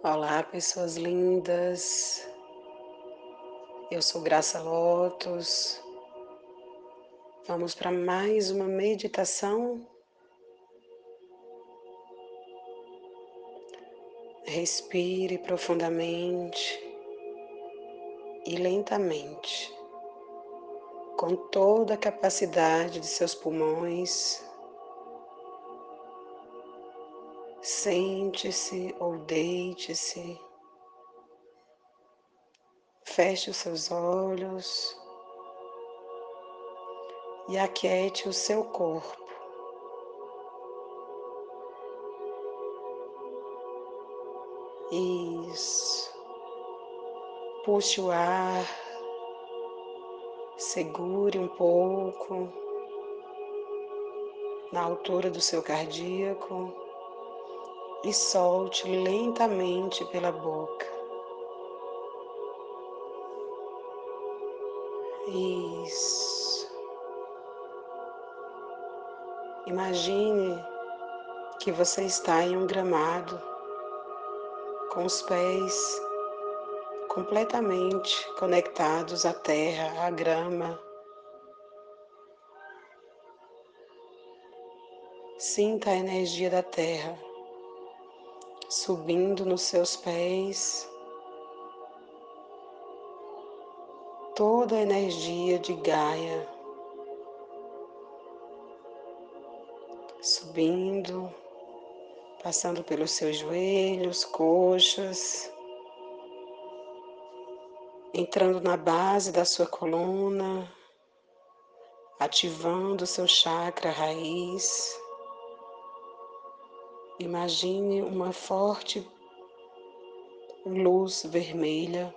Olá, pessoas lindas. Eu sou Graça Lotus. Vamos para mais uma meditação. Respire profundamente e lentamente, com toda a capacidade de seus pulmões. Sente-se ou deite-se. Feche os seus olhos e aquiete o seu corpo. Isso. Puxe o ar, segure um pouco na altura do seu cardíaco e solte lentamente pela boca. Isso. Imagine que você está em um gramado com os pés completamente conectados à terra, à grama. Sinta a energia da terra subindo nos seus pés, toda a energia de Gaia subindo, passando pelos seus joelhos, coxas, entrando na base da sua coluna, ativando o seu chakra raiz. Imagine uma forte luz vermelha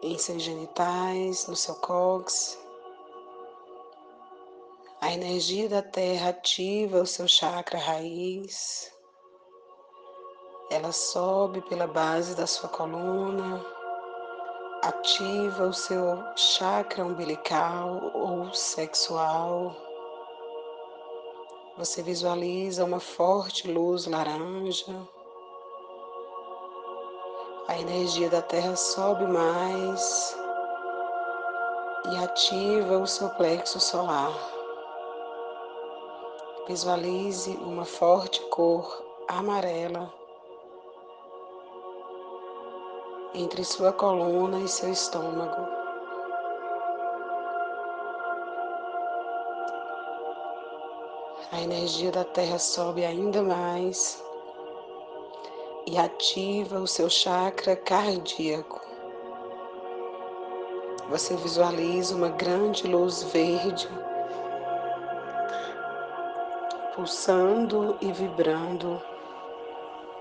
em seus genitais, no seu cóccix. A energia da terra ativa o seu chakra raiz. Ela sobe pela base da sua coluna, ativa o seu chakra umbilical ou sexual. Você visualiza uma forte luz laranja. A energia da Terra sobe mais e ativa o seu plexo solar. Visualize uma forte cor amarela entre sua coluna e seu estômago. A energia da Terra sobe ainda mais e ativa o seu chakra cardíaco. Você visualiza uma grande luz verde pulsando e vibrando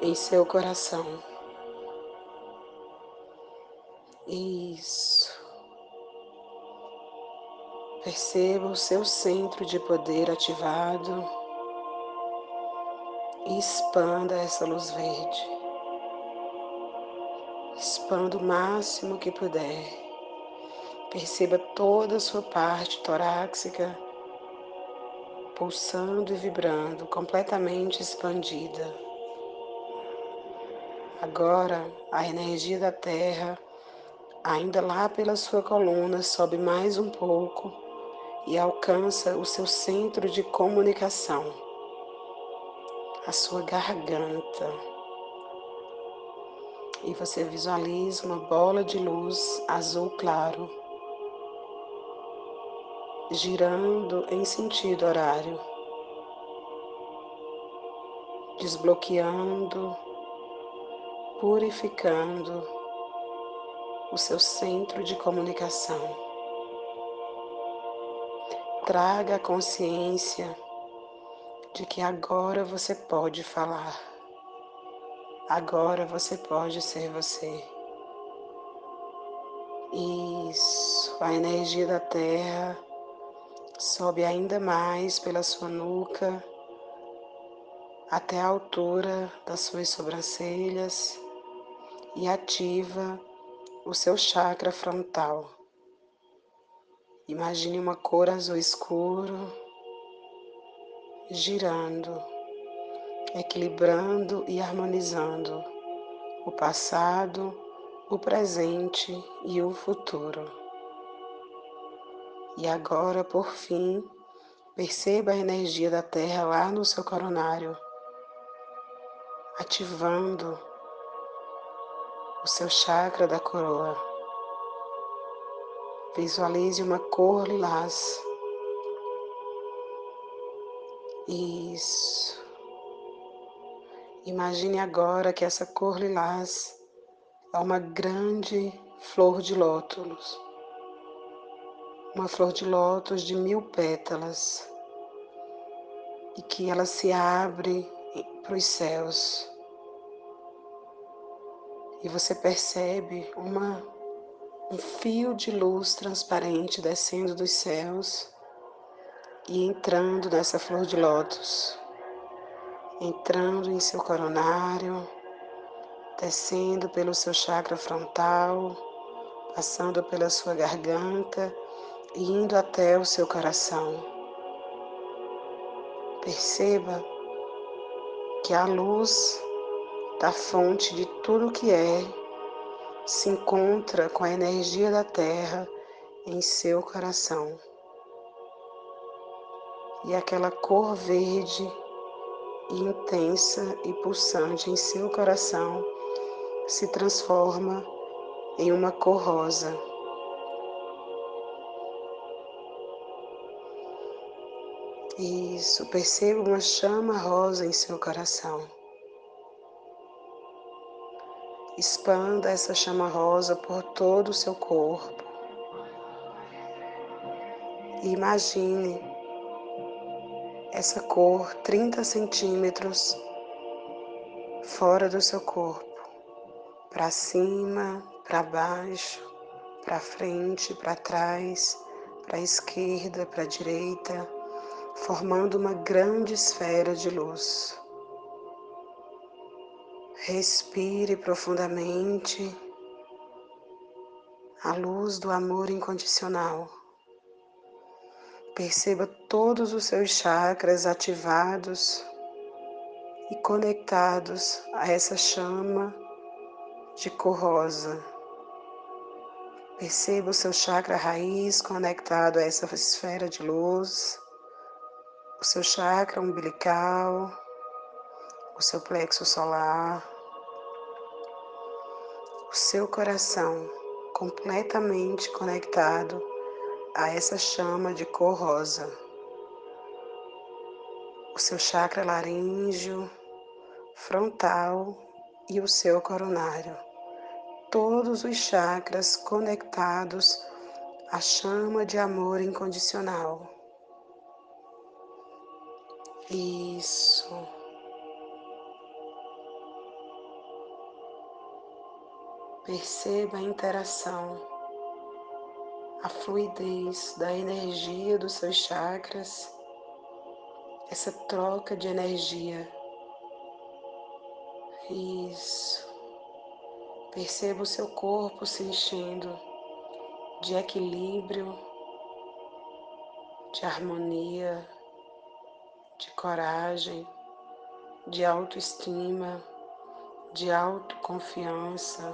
em seu coração. Isso. Perceba o seu centro de poder ativado e expanda essa luz verde. Expanda o máximo que puder. Perceba toda a sua parte torácica pulsando e vibrando, completamente expandida. Agora, a energia da Terra, ainda lá pela sua coluna, sobe mais um pouco e alcança o seu centro de comunicação, a sua garganta. E você visualiza uma bola de luz azul claro girando em sentido horário, desbloqueando, purificando o seu centro de comunicação traga a consciência de que agora você pode falar, agora você pode ser você. Isso, a energia da terra sobe ainda mais pela sua nuca até a altura das suas sobrancelhas e ativa o seu chakra frontal. Imagine uma cor azul escuro girando, equilibrando e harmonizando o passado, o presente e o futuro. E agora, por fim, perceba a energia da Terra lá no seu coronário, ativando o seu chakra da coroa. Visualize uma cor lilás. Isso. Imagine agora que essa cor lilás é uma grande flor de lótus. Uma flor de lótus de mil pétalas e que ela se abre para os céus. E você percebe uma, um fio de luz transparente descendo dos céus e entrando nessa flor de lótus, entrando em seu coronário, descendo pelo seu chakra frontal, passando pela sua garganta e indo até o seu coração. Perceba que a luz da fonte de tudo que é se encontra com a energia da Terra em seu coração. E aquela cor verde intensa e pulsante em seu coração se transforma em uma cor rosa. Isso, perceba uma chama rosa em seu coração. Expanda essa chama rosa por todo o seu corpo. E imagine essa cor 30 centímetros fora do seu corpo, para cima, para baixo, para frente, para trás, para esquerda, para direita formando uma grande esfera de luz. Respire profundamente a luz do amor incondicional. Perceba todos os seus chakras ativados e conectados a essa chama de cor rosa. Perceba o seu chakra raiz conectado a essa esfera de luz o seu chakra umbilical, o seu plexo solar, o seu coração completamente conectado a essa chama de cor rosa, o seu chakra laríngeo, frontal e o seu coronário. Todos os chakras conectados à chama de amor incondicional. Isso. Perceba a interação, a fluidez da energia dos seus chakras, essa troca de energia. Isso. Perceba o seu corpo se enchendo de equilíbrio, de harmonia de coragem, de autoestima, de autoconfiança,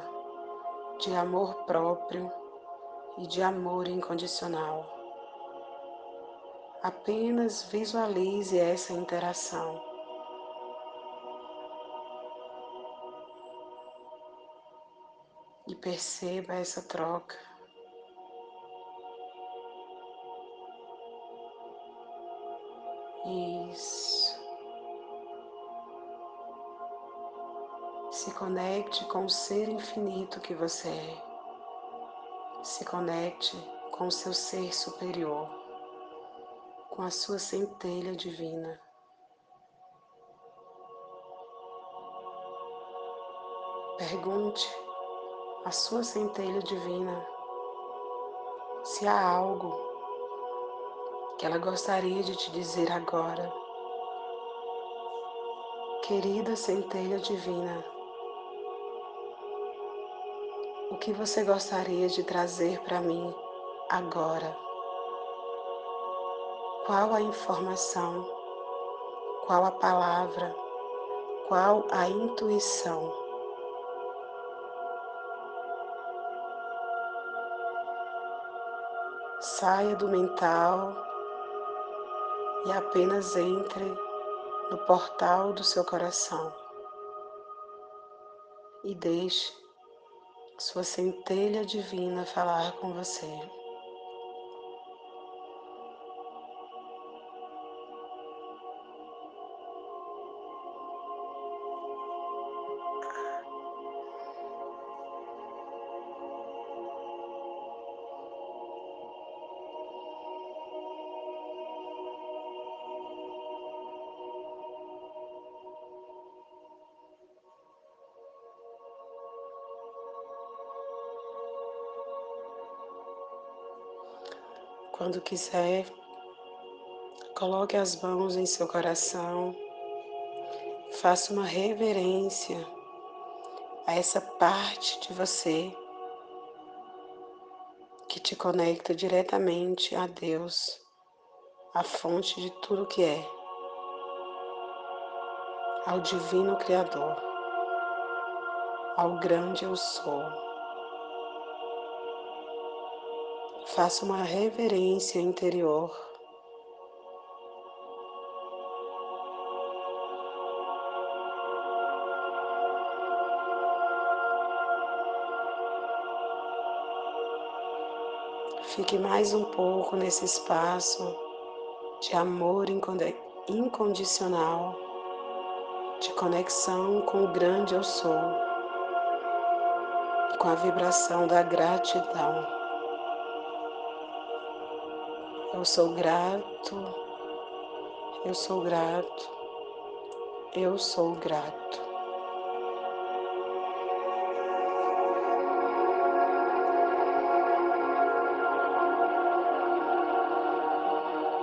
de amor próprio e de amor incondicional. Apenas visualize essa interação. E perceba essa troca. Isso. Se conecte com o ser infinito que você é. Se conecte com o seu ser superior, com a sua centelha divina. Pergunte à sua centelha divina se há algo que ela gostaria de te dizer agora. Querida centelha divina, o que você gostaria de trazer para mim agora? Qual a informação? Qual a palavra qual a intuição. Saia do mental e apenas entre no portal do seu coração e deixe sua centelha divina falar com você. Quando quiser, coloque as mãos em seu coração, faça uma reverência a essa parte de você que te conecta diretamente a Deus, a fonte de tudo que é, ao Divino Criador, ao grande Eu Sou. Faça uma reverência interior. Fique mais um pouco nesse espaço de amor incondicional, de conexão com o grande Eu Sou, com a vibração da gratidão. Eu sou grato, eu sou grato, eu sou grato.